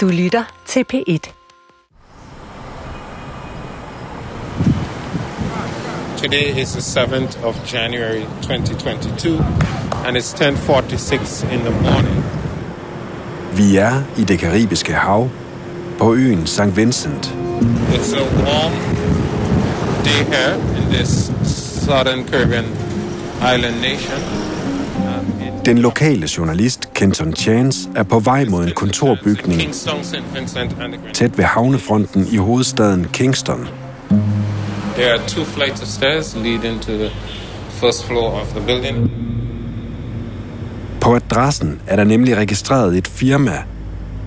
Du lytter til P1. Today is the 7th of January 2022, and it's 10:46 in the morning. Vi er i det karibiske hav på øen St. Vincent. It's a warm day here in this southern Caribbean island nation. Den lokale journalist Kenton Chance er på vej mod en kontorbygning tæt ved havnefronten i hovedstaden Kingston. There are two flights of stairs leading to the first floor of the building. På adressen er der nemlig registreret et firma,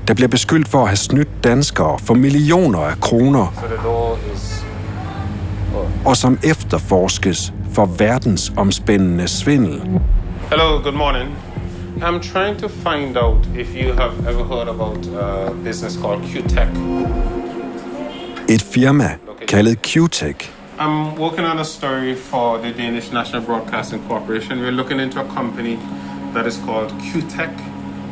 der bliver beskyldt for at have snydt danskere for millioner af kroner, is og som efterforskes for verdensomspændende svindel. Hello, good morning. I'm trying to find out if you have ever heard about a business called QTech. Et firma kaldet Q-Tech I'm working on a story for the Danish National Broadcasting Corporation. We're looking into a company that is called QTech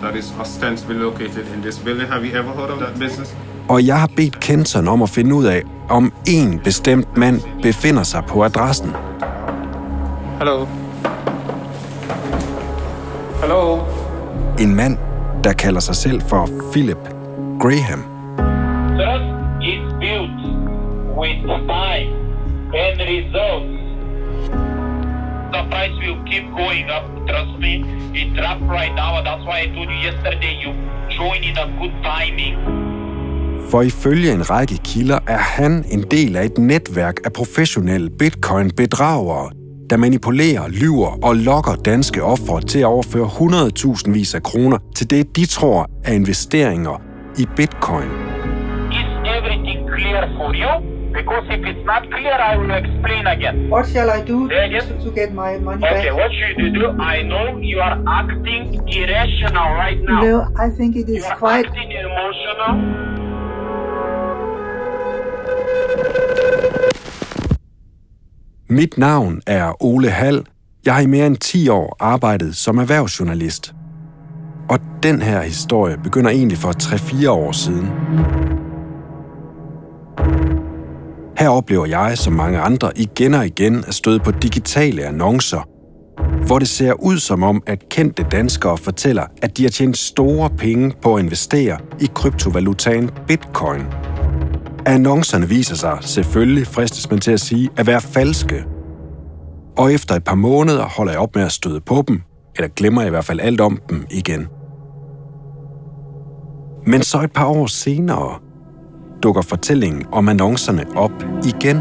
that is ostensibly located in this building. Have you ever heard of that business? og jeg har bedt Kenton om at finde ud af, om en bestemt mand befinder sig på adressen. Hello. Hello. En mand, der kalder sig selv for Philip Graham. Trust is built with time and results. The price will keep going up. Trust me, it dropped right now. That's why I told you yesterday you join in a good timing. For ifølge en række kilder er han en del af et netværk af professionelle bitcoin-bedragere, der manipulerer, lyver og lokker danske ofre til at overføre 100.000 vis af kroner til det, de tror er investeringer i bitcoin. Is everything clear for you? Because if it's not clear, I will explain again. What shall I do to, to get my money Okay, back? what should you do? I know you are acting irrational right now. No, I think it is You are quite. acting emotional. Mit navn er Ole Hall. Jeg har i mere end 10 år arbejdet som erhvervsjournalist. Og den her historie begynder egentlig for 3-4 år siden. Her oplever jeg, som mange andre, igen og igen at støde på digitale annoncer, hvor det ser ud som om, at kendte danskere fortæller, at de har tjent store penge på at investere i kryptovalutaen bitcoin. Annoncerne viser sig selvfølgelig, fristes man til at sige, at være falske. Og efter et par måneder holder jeg op med at støde på dem, eller glemmer jeg i hvert fald alt om dem igen. Men så et par år senere dukker fortællingen om annoncerne op igen.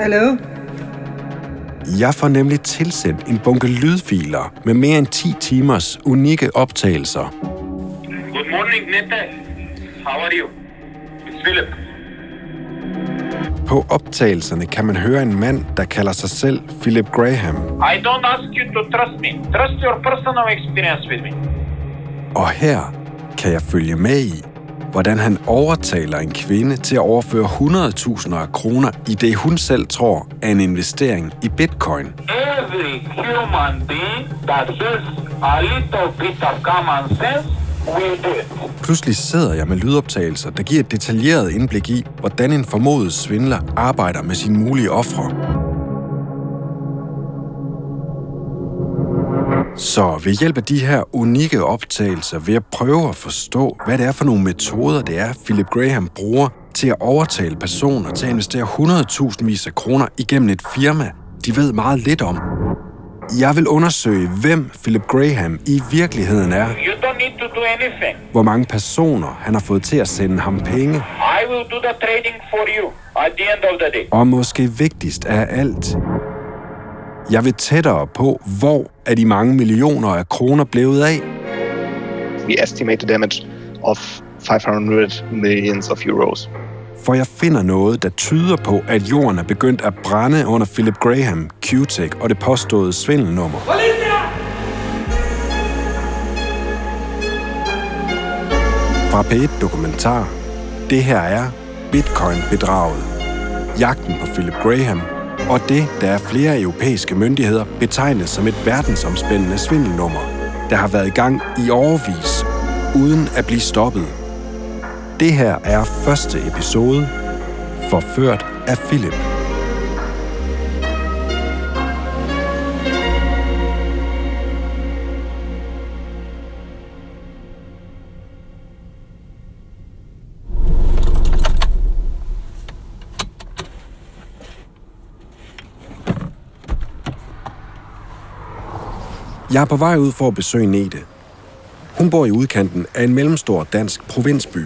Hello? Jeg får nemlig tilsendt en bunke lydfiler med mere end 10 timers unikke optagelser. Good morning, Nete. How are you? It's Philip. På optagelserne kan man høre en mand, der kalder sig selv Philip Graham. I don't ask you to trust me. Trust your personal experience with me. Og her kan jeg følge med i, hvordan han overtaler en kvinde til at overføre 100.000 af kroner i det, hun selv tror er en investering i bitcoin. Every human being that has a little bit of common sense. Pludselig sidder jeg med lydoptagelser, der giver et detaljeret indblik i, hvordan en formodet svindler arbejder med sine mulige ofre. Så ved hjælp af de her unikke optagelser vil jeg prøve at forstå, hvad det er for nogle metoder, det er, Philip Graham bruger til at overtale personer til at investere 100.000 vis af kroner igennem et firma, de ved meget lidt om. Jeg vil undersøge, hvem Philip Graham i virkeligheden er, You don't need to do anything. hvor mange personer han har fået til at sende ham penge, I will do the trading for you at the end of the day. og måske vigtigst af alt, jeg vil tættere på, hvor er de mange millioner af kroner blevet af. we estimate the damage of 500 millions of euros. For jeg finder noget, der tyder på, at jorden er begyndt at brænde under Philip Graham, Q-Tech og det påståede svindelnummer. Fra P1 Dokumentar. Det her er Bitcoin-bedraget. Jagten på Philip Graham og det, der er flere europæiske myndigheder betegnet som et verdensomspændende svindelnummer, der har været i gang i årevis, uden at blive stoppet. Det her er første episode, forført af Philip. Jeg er på vej ud for at besøge Nete. Hun bor i udkanten af en mellemstor dansk provinsby.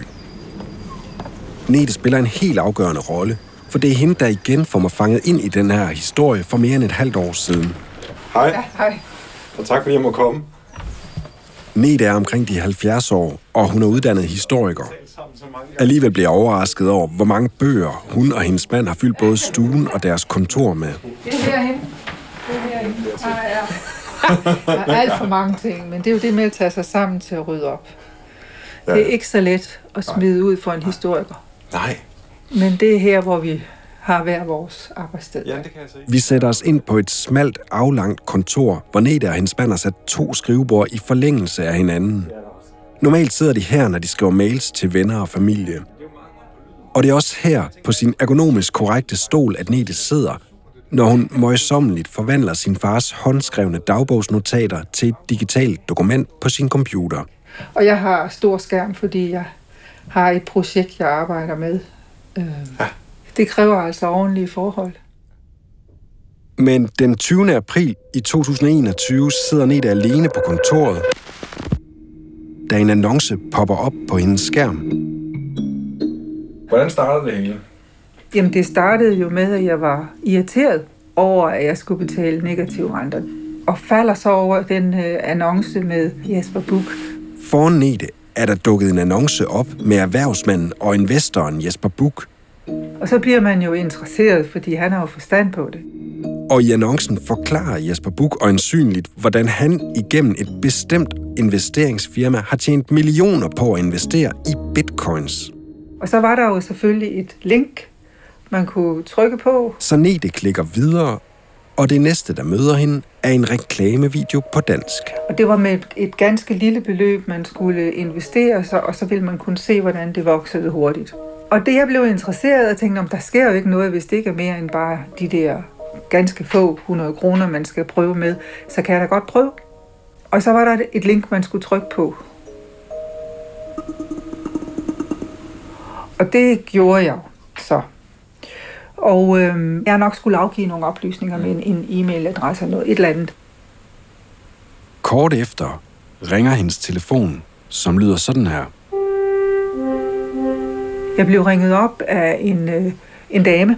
Nete spiller en helt afgørende rolle, for det er hende, der igen får mig fanget ind i den her historie for mere end et halvt år siden. Hej, Ja, hej. og tak fordi jeg må komme. Nete er omkring de 70 år, og hun er uddannet historiker. Alligevel bliver jeg overrasket over, hvor mange bøger hun og hendes mand har fyldt både stuen og deres kontor med. Det er herhen. Det er herhen. Der er, der er alt for mange ting, men det er jo det med at tage sig sammen til at rydde op. Det er ikke så let at smide ud for en historiker. Nej. Men det er her, hvor vi har hver vores arbejdssted. Ja, det kan jeg se. Vi sætter os ind på et smalt, aflangt kontor, hvor Nete og hendes mand har sat to skrivebord i forlængelse af hinanden. Normalt sidder de her, når de skriver mails til venner og familie. Og det er også her, på sin ergonomisk korrekte stol, at Nete sidder, når hun møjsommeligt forvandler sin fars håndskrevne dagbogsnotater til et digitalt dokument på sin computer. Og jeg har stor skærm, fordi jeg har et projekt, jeg arbejder med. Øh, Det kræver altså ordentlige forhold. Men den 20. april i 2021 sidder Nete alene på kontoret, da en annonce popper op på hendes skærm. Hvordan startede det hele? Jamen, det startede jo med, at jeg var irriteret over, at jeg skulle betale negative renter. Og falder så over den øh, annonce med Jesper Buch. Foran Nete er der dukket en annonce op med erhvervsmanden og investoren Jesper Buch. Og så bliver man jo interesseret, fordi han har jo forstand på det. Og i annoncen forklarer Jesper Buch øjensynligt, hvordan han igennem et bestemt investeringsfirma har tjent millioner på at investere i bitcoins. Og så var der jo selvfølgelig et link, man kunne trykke på. Så Nete klikker videre, og det næste, der møder hende, er en reklamevideo på dansk. Og det var med et- ganske lille beløb, man skulle investere sig, og så ville man kunne se, hvordan det voksede hurtigt. Og det, jeg blev interesseret og tænkte, om der sker jo ikke noget, hvis det ikke er mere end bare de der ganske få 100 kroner, man skal prøve med, så kan jeg da godt prøve. Og så var der et link, man skulle trykke på. Og det gjorde jeg. Og øhm, jeg har nok skulle afgive nogle oplysninger med en, en e-mailadresse eller noget, et eller andet. Kort efter ringer hendes telefon, som lyder sådan her. Jeg blev ringet op af en, øh, en dame.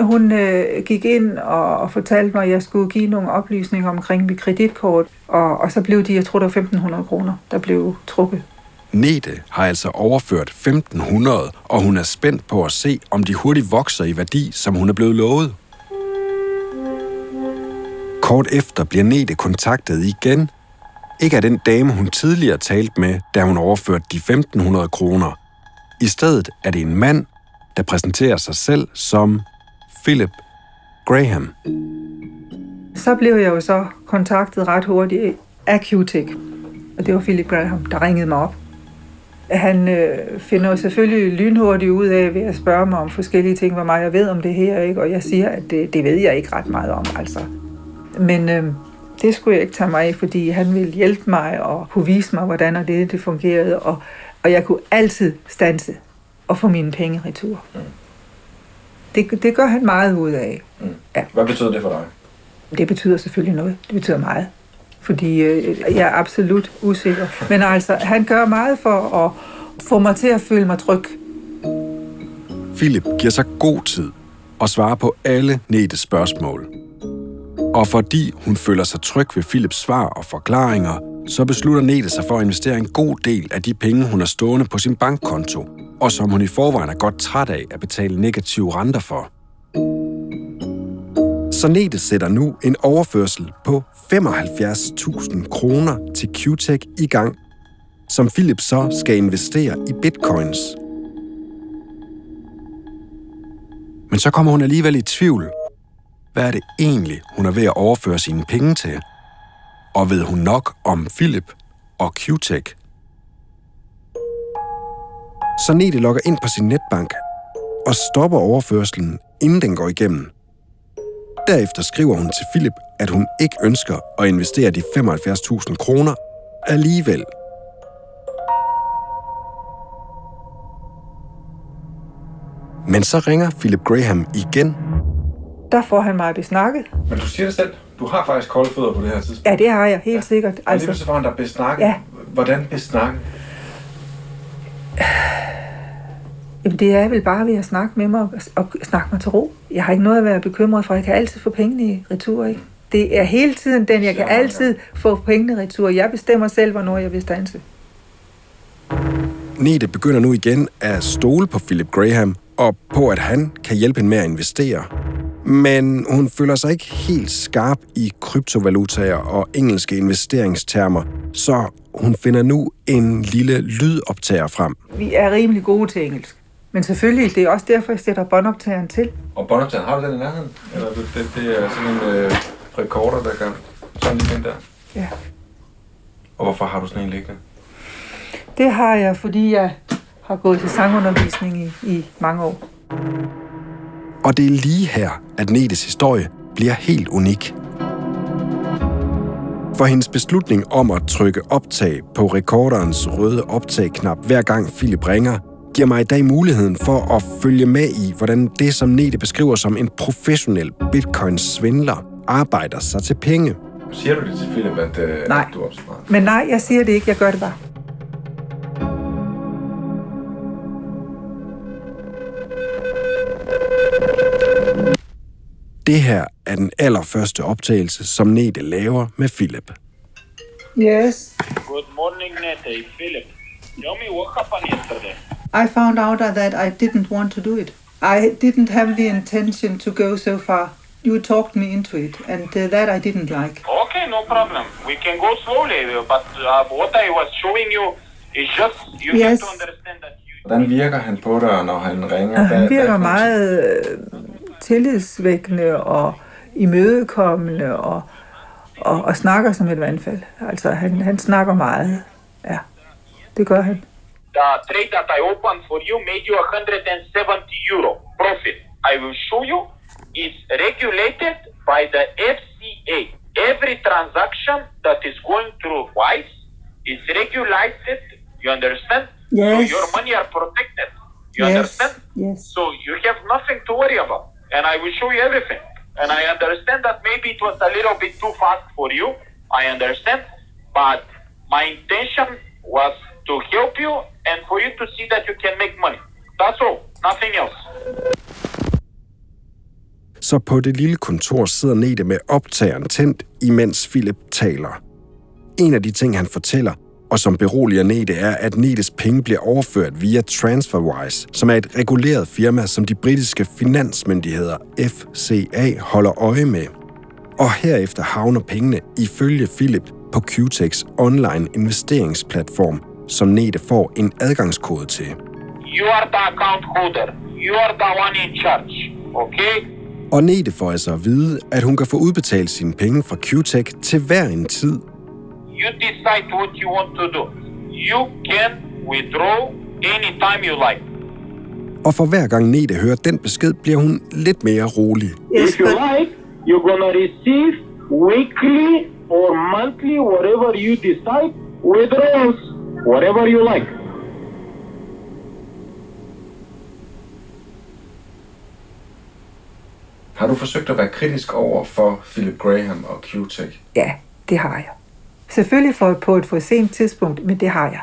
Hun øh, gik ind og, og fortalte mig, at jeg skulle give nogle oplysninger omkring mit kreditkort, og, og så blev de, jeg tror det var 1.500 kroner, der blev trukket. Nete har altså overført 1500, og hun er spændt på at se, om de hurtigt vokser i værdi, som hun er blevet lovet. Kort efter bliver Nete kontaktet igen. Ikke af den dame, hun tidligere talte med, da hun overførte de 1500 kroner. I stedet er det en mand, der præsenterer sig selv som Philip Graham. Så blev jeg jo så kontaktet ret hurtigt af Q-Tech, og det var Philip Graham, der ringede mig op. Han øh, finder jo selvfølgelig lynhurtigt ud af ved at spørge mig om forskellige ting, hvor meget jeg ved om det her, ikke? og jeg siger, at det, det ved jeg ikke ret meget om. Altså. Men øh, det skulle jeg ikke tage mig af, fordi han ville hjælpe mig og kunne vise mig, hvordan og det, det fungerede, og, og jeg kunne altid stanse og få mine penge retur. Det, det gør han meget ud af. Ja. Hvad betyder det for dig? Det betyder selvfølgelig noget. Det betyder meget. Fordi øh, jeg er absolut usikker. Men altså, han gør meget for at få mig til at føle mig tryg. Philip giver sig god tid og svarer på alle Netes spørgsmål. Og fordi hun føler sig tryg ved Philips svar og forklaringer, så beslutter Nete sig for at investere en god del af de penge, hun har stående på sin bankkonto, og som hun i forvejen er godt træt af at betale negative renter for. Så Nete sætter nu en overførsel på 75.000 kroner til QTech i gang, som Philip så skal investere i bitcoins. Men så kommer hun alligevel i tvivl. Hvad er det egentlig, hun er ved at overføre sine penge til? Og ved hun nok om Philip og Q-Tech? så Nete logger ind på sin netbank og stopper overførselen, inden den går igennem. Derefter skriver hun til Philip, at hun ikke ønsker at investere de 75.000 kroner alligevel. Men så ringer Philip Graham igen. Der får han mig besnakket. Men du siger det selv. Du har faktisk kolde fødder på det her tidspunkt. Ja, det har jeg helt sikkert. Og lige Altså, pludselig får han dig besnakket. Ja. Hvordan besnakket? Jamen, det er vel bare ved at snakke med mig og, og snakke mig til ro. Jeg har ikke noget at være bekymret for. Jeg kan altid få pengene i retur, ikke? Det er hele tiden den, jeg kan altid få pengene i retur. Jeg bestemmer selv, hvornår jeg vil stanse. Nete begynder nu igen at stole på Philip Graham og på, at han kan hjælpe hende med at investere. Men hun føler sig ikke helt skarp i kryptovalutaer og engelske investeringstermer, så hun finder nu en lille lydoptager frem. Vi er rimelig gode til engelsk. Men selvfølgelig, det er også derfor, jeg sætter båndoptageren til. Og båndoptageren, har du den i nærheden? Eller det, det, det er sådan en øh, recorder, der kan sådan lige den der. Ja. Og hvorfor har du sådan en liggende? Det har jeg, fordi jeg har gået til sangundervisning i, i mange år. Og det er lige her, at Netes historie bliver helt unik. For hendes beslutning om at trykke optag på rekorderens røde optagknap hver gang Philip ringer, giver mig i dag muligheden for at følge med i, hvordan det, som Nete beskriver som en professionel bitcoin-svindler, arbejder sig til penge. Siger du det til Philip, at, øh, Nej. at du er opsparet? Men nej, jeg siger det ikke. Jeg gør det bare. Det her er den allerførste optagelse, som Nete laver med Philip. Yes. Good morning, Nete. Philip. Tell me what happened yesterday. I found out that I didn't want to do it. I didn't have the intention to go so far. You talked me into it, and uh, that I didn't like. Okay, no problem. We can go slowly, but uh, what I was showing you is just you have Yes. to understand that you. Hvordan virker han på dig, når han ringer? Hvad- han hvad virker en- meget øh, tillidsvækkende og imødekommende og, og, og snakker som et vandfald. Altså, han, han snakker meget. Ja, det gør han. The trade that I opened for you made you 170 euro profit. I will show you It's regulated by the FCA. Every transaction that is going through Wise is regulated. You understand? Yes. So your money are protected. You Yes, understand? yes. So you have nothing to worry about. And I will show you everything. And I understand that maybe it was a little bit too fast for you. I understand. But my intention was to help you and for you to see that you can make money. That's all. Nothing else. Så på det lille kontor sidder Nete med optageren tændt, imens Philip taler. En af de ting, han fortæller, og som beroliger Nete, er, at Netes penge bliver overført via TransferWise, som er et reguleret firma, som de britiske finansmyndigheder FCA holder øje med. Og herefter havner pengene ifølge Philip på Qtex online investeringsplatform, som Nete får en adgangskode til. You are the account holder. You are the one in charge. Okay? Og Nete får altså at vide, at hun kan få udbetalt sine penge fra Qtech til hver en tid, You decide what you want to do. You can withdraw anytime you like. Og for hver gang Nete hører den besked, bliver hun lidt mere rolig. Yes, if you like, you're gonna receive weekly or monthly, whatever you decide, withdrawals, whatever you like. Har du forsøgt at være kritisk over for Philip Graham og Q-Tech? ja, det har jeg. Selvfølgelig for, på et for sent tidspunkt, men det har jeg.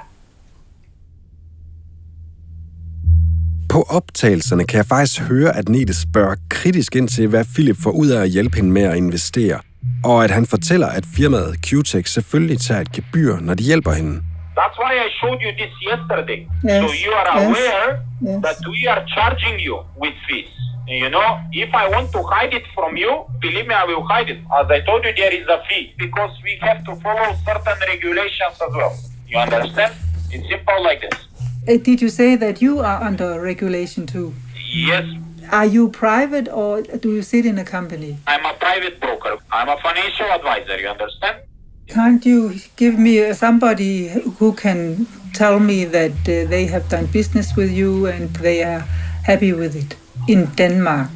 På optagelserne kan jeg faktisk høre, at Nete spørger kritisk ind til, hvad Philip får ud af at hjælpe hende med at investere. Og at han fortæller, at firmaet Qtech selvfølgelig tager et gebyr, når de hjælper hende. That's why I showed you this yesterday. Yes, So you are yes, aware yes. that we are charging you with fees. You know, if I want to hide it from you, believe me, I will hide it. As I told you, there is a fee because we have to follow certain regulations as well. You understand? It's simple like this. Uh, did you say that you are under regulation too? Yes, Are you private or do you sit in a company? I'm a private broker. I'm a financial advisor. You understand? Can't you give me somebody who can tell me that uh, they have done business with you and they are happy with it in Denmark?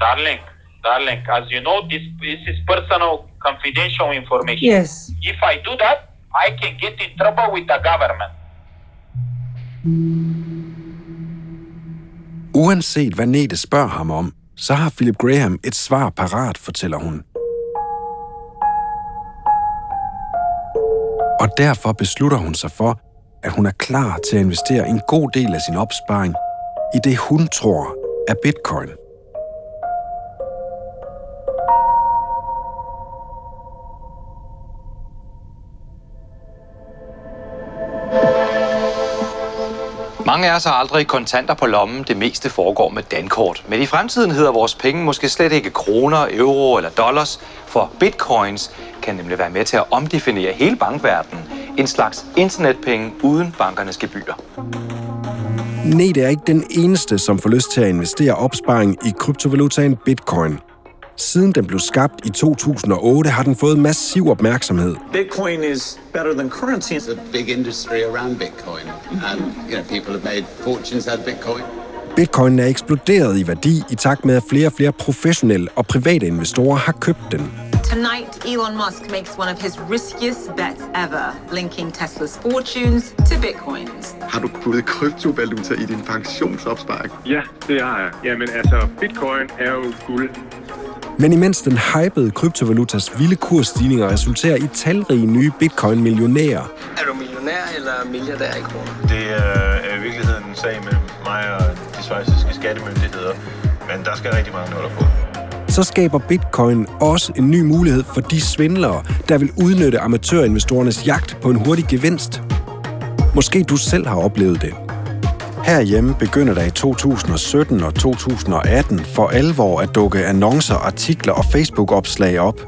Darling, darling, as you know, this, this is personal confidential information. Yes. If I do that, I can get in trouble with the government. Uanset hvad Nete spørger ham om, så har Philip Graham et svar parat, fortæller hun. Og derfor beslutter hun sig for, at hun er klar til at investere en god del af sin opsparing i det, hun tror er bitcoin. Mange af os har aldrig kontanter på lommen. Det meste foregår med dankort. Men i fremtiden hedder vores penge måske slet ikke kroner, euro eller dollars, for bitcoins kan nemlig være med til at omdefinere hele bankverdenen. En slags internetpenge uden bankernes gebyrer. Nete er ikke den eneste, som får lyst til at investere opsparing i kryptovalutaen bitcoin. Siden den blev skabt i 2008, har den fået massiv opmærksomhed. Bitcoin is better than currency. It's a big industry around Bitcoin, and you know people have made fortunes out of Bitcoin. Bitcoin er eksploderet i værdi i takt med, at flere og flere professionelle og private investorer har købt den. Tonight, Elon Musk makes one of his riskiest bets ever, linking Tesla's fortunes to Bitcoins. Har du puttet kryptovaluta i din pensionsopsparing? Ja, det har jeg. Jamen altså, bitcoin er jo guld. Men imens den hypede kryptovalutas vilde kursstigninger resulterer i talrige nye bitcoin-millionærer, Er du millionær eller milliardær i kroner? Det er i virkeligheden en sag mellem mig og de svejsiske skattemyndigheder, men der skal rigtig mange nuller på. så skaber bitcoin også en ny mulighed for de svindlere, der vil udnytte amatørinvestorernes jagt på en hurtig gevinst. Måske du selv har oplevet det. Herhjemme begynder der i 2017 og 2018 for alvor at dukke annoncer, artikler og Facebook-opslag op,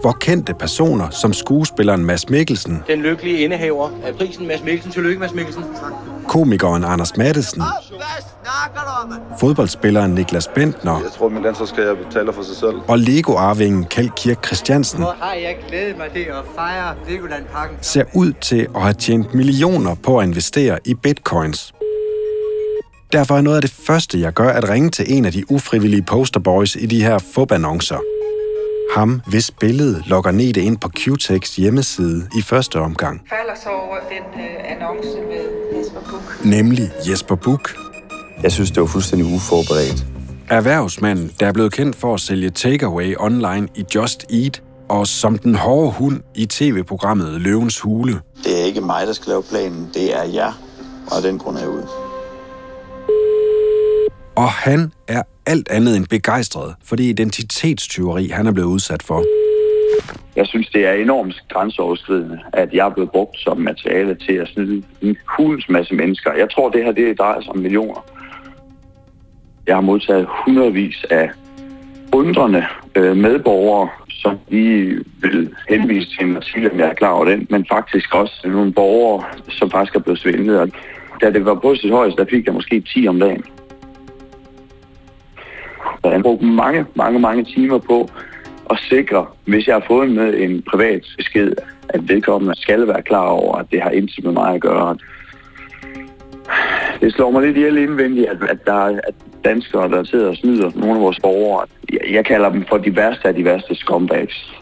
hvor kendte personer som skuespilleren Mads Mikkelsen, Den lykkelige indehaver af prisen, Mads Mikkelsen. Tillykke, Mads Mikkelsen. komikeren Anders Mattesen, fodboldspilleren Niklas Bentner Jeg tror, min landsholdskarriere betaler for sig selv. og Lego-arvingen Kjeld Kirk Christiansen Hvor har jeg glædet mig til at fejre Legoland-parken. ser ud til at have tjent millioner på at investere i bitcoins. Derfor er noget af det første, jeg gør, at ringe til en af de ufrivillige posterboys i de her fubannoncer. Ham, hvis billede logger Nete ind på Qtex hjemmeside i første omgang, Falder så over den øh, annonce med Jesper Buch. nemlig Jesper Buch, Jeg synes, det var fuldstændig uforberedt. erhvervsmanden, der er blevet kendt for at sælge takeaway online i Just Eat, og som den hårde hund i tv-programmet Løvens Hule. Det er ikke mig, der skal lave planen. Det er jer. Og den grund er jeg ude. Og han er alt andet end begejstret for det identitetstyveri, han er blevet udsat for. Jeg synes, det er enormt grænseoverskridende, at jeg er blevet brugt som materiale til at snyde en hulens masse mennesker. Jeg tror, det her det drejer sig om millioner. Jeg har modtaget hundredvis af undrende øh, medborgere, som lige vil henvise til en artikel, om jeg er klar over den, men faktisk også nogle borgere, som faktisk er blevet svindlet. Og Da det var på sit højeste, der fik jeg måske 10 om dagen. Så han brugte mange, mange, mange timer på at sikre, hvis jeg har fået med en privat besked, at vedkommende skal være klar over, at det har intet med mig at gøre. Det slår mig lidt ihjel indvendigt, at, at der er at danskere, der sidder og snyder nogle af vores borgere. Jeg, jeg kalder dem for de værste af de værste scumbags.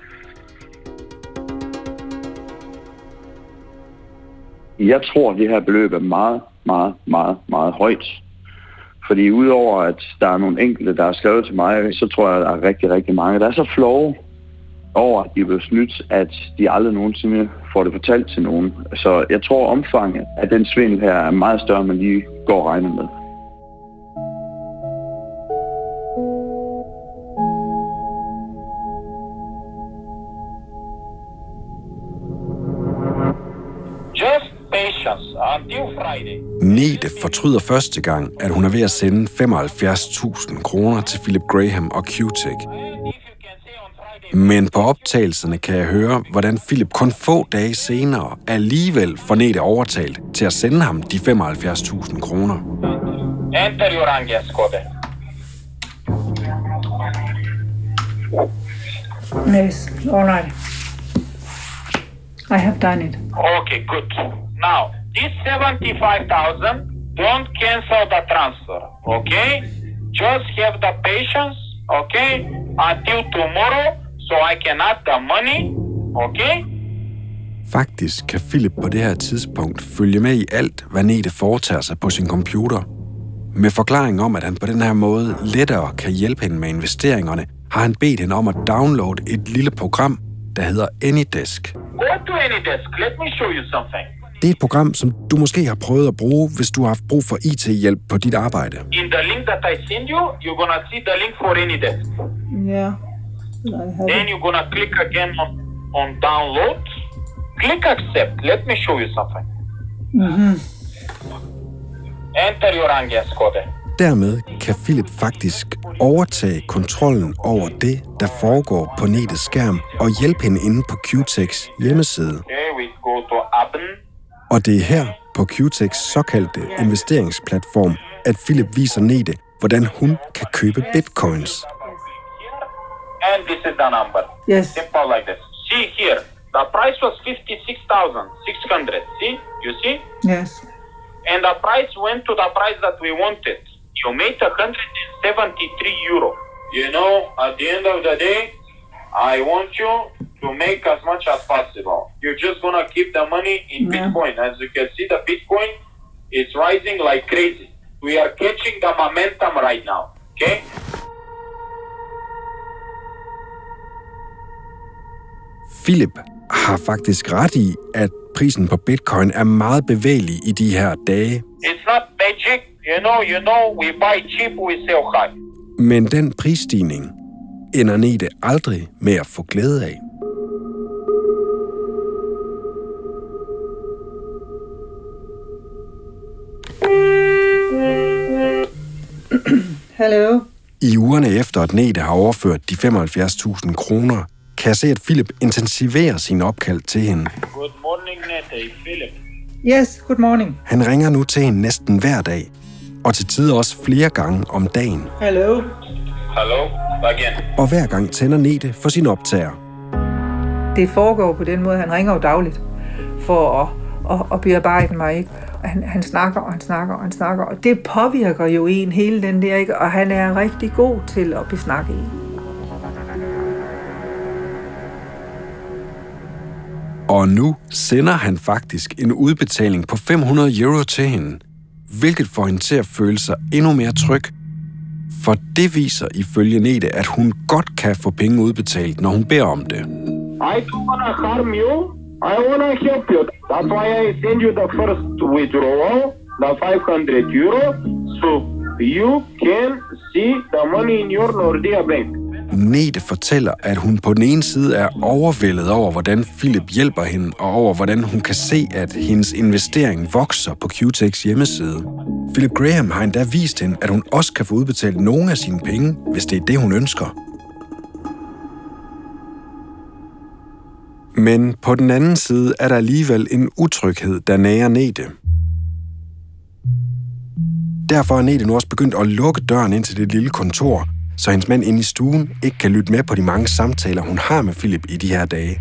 Jeg tror, at det her beløb er meget, meget, meget, meget højt. Fordi udover at der er nogle enkelte, der har skrevet til mig, så tror jeg, at der er rigtig, rigtig mange, der er så flove over, at de er blevet snydt, at de aldrig nogensinde får det fortalt til nogen. Så jeg tror, omfanget af den svindel her er meget større, end man lige går og regner med. Nete fortryder første gang, at hun er ved at sende 75.000 kroner til Philip Graham og Q-Tech. Men på optagelserne kan jeg høre, hvordan Philip kun få dage senere alligevel får Nete overtalt til at sende ham de 75.000 kroner. Yes, all right. I have done it. Okay, good. Now, this 75,000, don't cancel the transfer, okay? Just have the patience, okay, until tomorrow so I can add the money, okay? Faktisk kan Philip på det her tidspunkt følge med i alt, hvad Nete foretager sig på sin computer. Med forklaring om, at han på den her måde lettere kan hjælpe hende med investeringerne, har han bedt hende om at downloade et lille program, der hedder AnyDesk. Go to AnyDesk. Let me show you something. Det er et program, som du måske har prøvet at bruge, hvis du har haft brug for IT-hjælp på dit arbejde. In the link that I send you, you're gonna see the link for AnyDesk. Yeah. I have Then you're gonna click again on, on download. Click accept. Let me show you something. Mm-hmm. Enter your Angias code. Dermed kan Philip faktisk overtage kontrollen over det, der foregår på Netes skærm, og hjælpe hende inde på Qtex hjemmeside. Okay, we go to Abn. Og det er her på Qtex såkaldte investeringsplatform, at Philip viser Nete, hvordan hun kan købe bitcoins. And this is the number. Yes. Simple like this. See here, the price was 56,600. See? You see? Yes. And the price went to the price that we wanted. You made 173 euro. You know, at the end of the day, I want you to make as much as possible. You're just gonna keep the money in Yeah. Bitcoin. As you can see, the Bitcoin is rising like crazy. We are catching the momentum right now. Okay? Philip har faktisk ret i, at prisen på bitcoin er meget bevægelig i de her dage. It's not magic. You know, you know, we buy cheap, we sell high. Men den prisstigning ender Nete aldrig med at få glæde af. Hello. I ugerne efter, at Nete har overført de 75.000 kroner, kan jeg se, at Philip intensiverer sin opkald til hende. Good morning, Nete. Philip. Yes, good morning. Han ringer nu til hende næsten hver dag, og til tider også flere gange om dagen. Hello. Hello? Again. Og hver gang tænder Nete for sin optager. Det foregår på den måde, han ringer jo dagligt for at, at, at bearbejde mig. Ikke? Og han, han snakker, og han snakker, og han snakker, og det påvirker jo en hele den der, ikke? og han er rigtig god til at besnakke en. Og nu sender han faktisk en udbetaling på 500 euro til hende, hvilket får hende til at føle sig endnu mere tryg. For det viser ifølge Nete, at hun godt kan få penge udbetalt, når hun beder om det. I don't wanna harm you. I wanna help you. That's why I send you the first withdrawal, the 500 euro, so you can see the money in your Nordea bank. Nete fortæller, at hun på den ene side er overvældet over, hvordan Philip hjælper hende, og over, hvordan hun kan se, at hendes investering vokser på Qtex hjemmeside. Philip Graham har endda vist hende, at hun også kan få udbetalt nogle af sine penge, hvis det er det, hun ønsker. Men på den anden side er der alligevel en utryghed, der nærer Nete. Derfor er Nete nu også begyndt at lukke døren ind til det lille kontor, så hendes mand inde i stuen ikke kan lytte med på de mange samtaler, hun har med Philip i de her dage.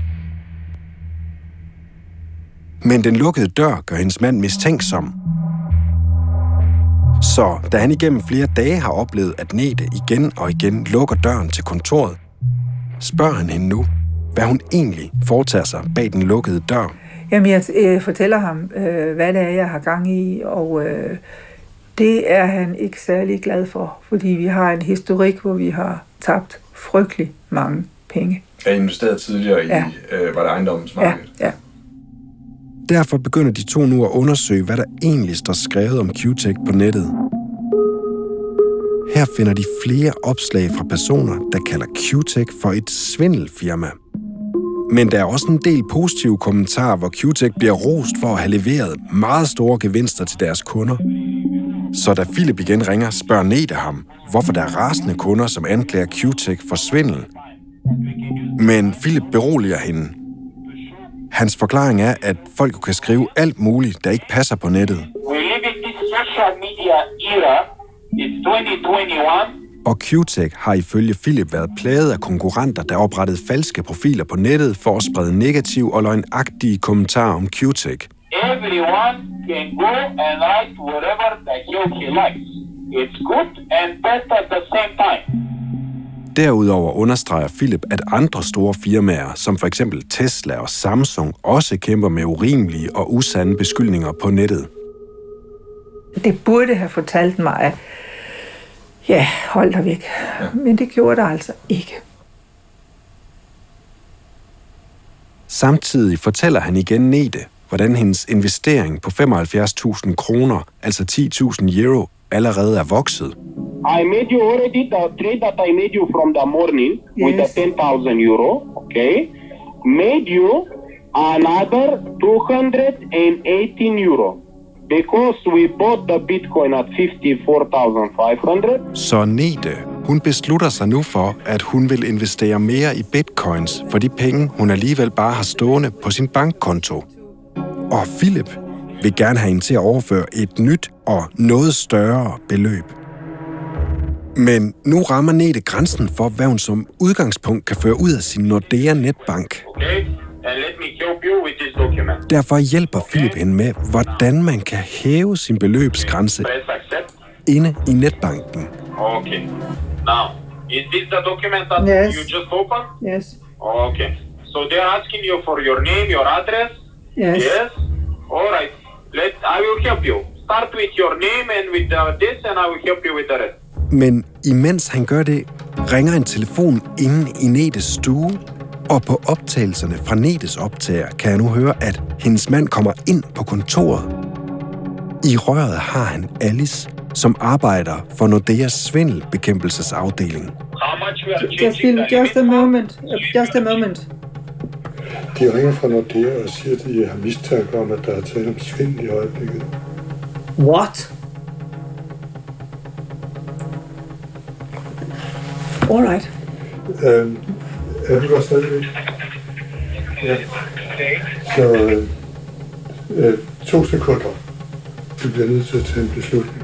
Men den lukkede dør gør hendes mand mistænksom. Så da han igennem flere dage har oplevet, at Nete igen og igen lukker døren til kontoret, spørger han hende nu, hvad hun egentlig foretager sig bag den lukkede dør. Jamen, jeg øh, fortæller ham, øh, hvad det er, jeg har gang i, og øh, det er han ikke særlig glad for, fordi vi har en historik, hvor vi har tabt frygtelig mange penge. Jeg investeret tidligere i, Ja. øh, var det ejendomsmarkedet? Ja, ja. Derfor begynder de to nu at undersøge, hvad der egentlig står skrevet om Qtech på nettet. Her finder de flere opslag fra personer, der kalder Qtech for et svindelfirma. Men der er også en del positive kommentarer, hvor Qtech bliver rost for at have leveret meget store gevinster til deres kunder. Så da Philip igen ringer, spørger Nete ham, hvorfor der er rasende kunder, som anklager Qtech for svindel. Men Philip beroliger hende. Hans forklaring er, at folk kan skrive alt muligt, der ikke passer på nettet. We live in this social media era. It's 2021. Og QTech har ifølge Philip været plaget af konkurrenter, der oprettede falske profiler på nettet for at sprede negativ og løgnagtige kommentarer om QTech. Everyone can go and write whatever the hell he likes. It's good and bad at the same time. Derudover understreger Philip, at andre store firmaer, som for eksempel Tesla og Samsung, også kæmper med urimelige og usande beskyldninger på nettet. Det burde have fortalt mig, at ja, hold dig væk. Ja. Men det gjorde det altså ikke. Samtidig fortæller han igen Nete, hvordan hendes investering på 75.000 kroner, altså 10.000 euro, allerede er vokset. I made you already the trade that I made you from the morning yes. with the 10,000 euro, okay? Made you another 218 euro because we bought the Bitcoin at 54,500. Så Nete, hun beslutter sig nu for, at hun vil investere mere i bitcoins for de penge, hun alligevel bare har stående på sin bankkonto. Og Philip vil gerne have hende til at overføre et nyt og noget større beløb. Men nu rammer Nete grænsen for, hvad hun som udgangspunkt kan føre ud af sin Nordea netbank. Okay? Derfor hjælper Philip hende med, hvordan man kan hæve sin beløbsgrænse inde i netbanken. Okay. Now, is this the document that Yes. you just opened? Yes. Okay. So they're asking you for your name, your address. Yes. Yes. All right. Let I will help you. Start with your name and with uh, this, and I will help you with the rest. Men imens han gør det, ringer en telefon inde i Netes stue, og på optagelserne fra Netes optager kan jeg nu høre, at hendes mand kommer ind på kontoret. I røret har han Alice, som arbejder for Nordeas svindelbekæmpelsesafdeling. Just, in, the just a moment. Uh, Just a moment. De ringer fra Nordea og siger, at de har mistanke om, at der er tale om svindel i øjeblikket. What? All right. Øhm, er du der stadigvæk? Ja. Så øh, øh, to sekunder. Du bliver nødt til at tage en beslutning.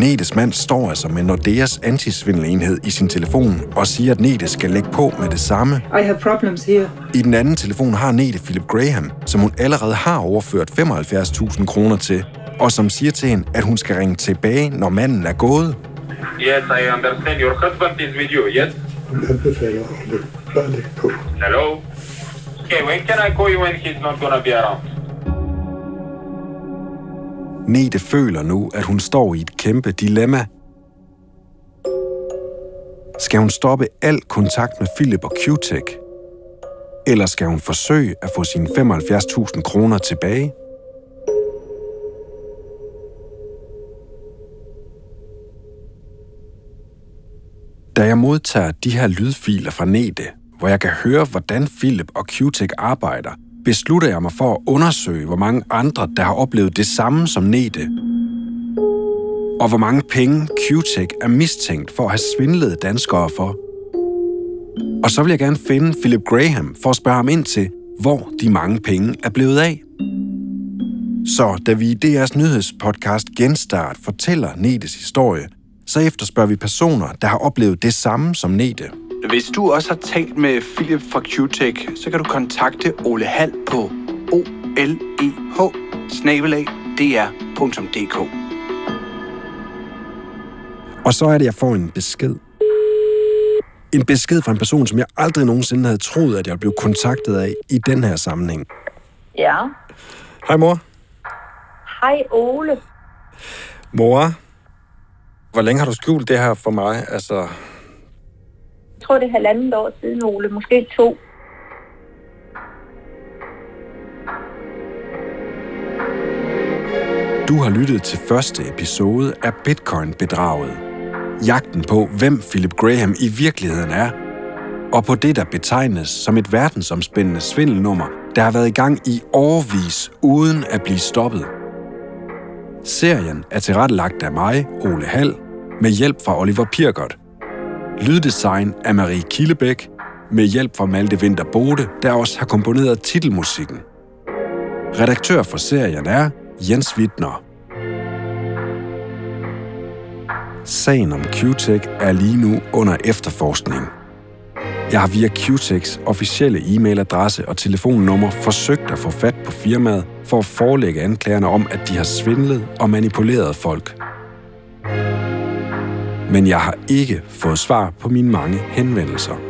Netes mand står altså med Nordeas antisvindelenhed i sin telefon og siger, at Nete skal lægge på med det samme. I have problems here. I den anden telefon har Nete Philip Graham, som hun allerede har overført 75.000 kroner til, og som siger til hende, at hun skal ringe tilbage, når manden er gået. Yes, I understand. Your husband is with you. Yes. Hun anbefaler at lægge på. Hello. Okay. When can I call you when he's not gonna be around? Nete føler nu, at hun står i et kæmpe dilemma. Skal hun stoppe al kontakt med Philip og Q-Tech? Eller skal hun forsøge at få sine 75.000 kroner tilbage? Da jeg modtager de her lydfiler fra Nete, hvor jeg kan høre, hvordan Philip og Q-Tech arbejder, beslutter jeg mig for at undersøge, hvor mange andre, der har oplevet det samme som Nete. Og hvor mange penge Q-Tech er mistænkt for at have svindlet danskere for. Og så vil jeg gerne finde Philip Graham for at spørge ham ind til, hvor de mange penge er blevet af. Så da vi i DR's nyhedspodcast Genstart fortæller Netes historie, så efterspørger vi personer, der har oplevet det samme som Nete. Hvis du også har talt med Philip fra QTech, så kan du kontakte Ole Hall på oleh Og så er det, jeg får en besked. En besked fra en person, som jeg aldrig nogensinde havde troet, at jeg blev kontaktet af i den her sammenhæng. Ja. Hej mor. Hej Ole. Mor, hvor længe har du skjult det her for mig? Altså, jeg tror, det er halvandet år siden, Ole. Måske to. du har lyttet til første episode af Bitcoin-bedraget. Jagten på, hvem Philip Graham i virkeligheden er, og på det, der betegnes som et verdensomspændende svindelnummer, der har været i gang i årvis uden at blive stoppet. Serien er tilrettelagt af mig, Ole Hall, med hjælp fra Oliver Pirgott. Lyddesign af Marie Killebæk, med hjælp fra Malte Winter Bode, der også har komponeret titelmusikken. Redaktør for serien er Jens Wittner. Sagen om Q-Tech er lige nu under efterforskning. Jeg har via Q-Techs officielle e-mailadresse og telefonnummer forsøgt at få fat på firmaet for at forelægge anklagerne om, at de har svindlet og manipuleret folk. Men jeg har ikke fået svar på mine mange henvendelser.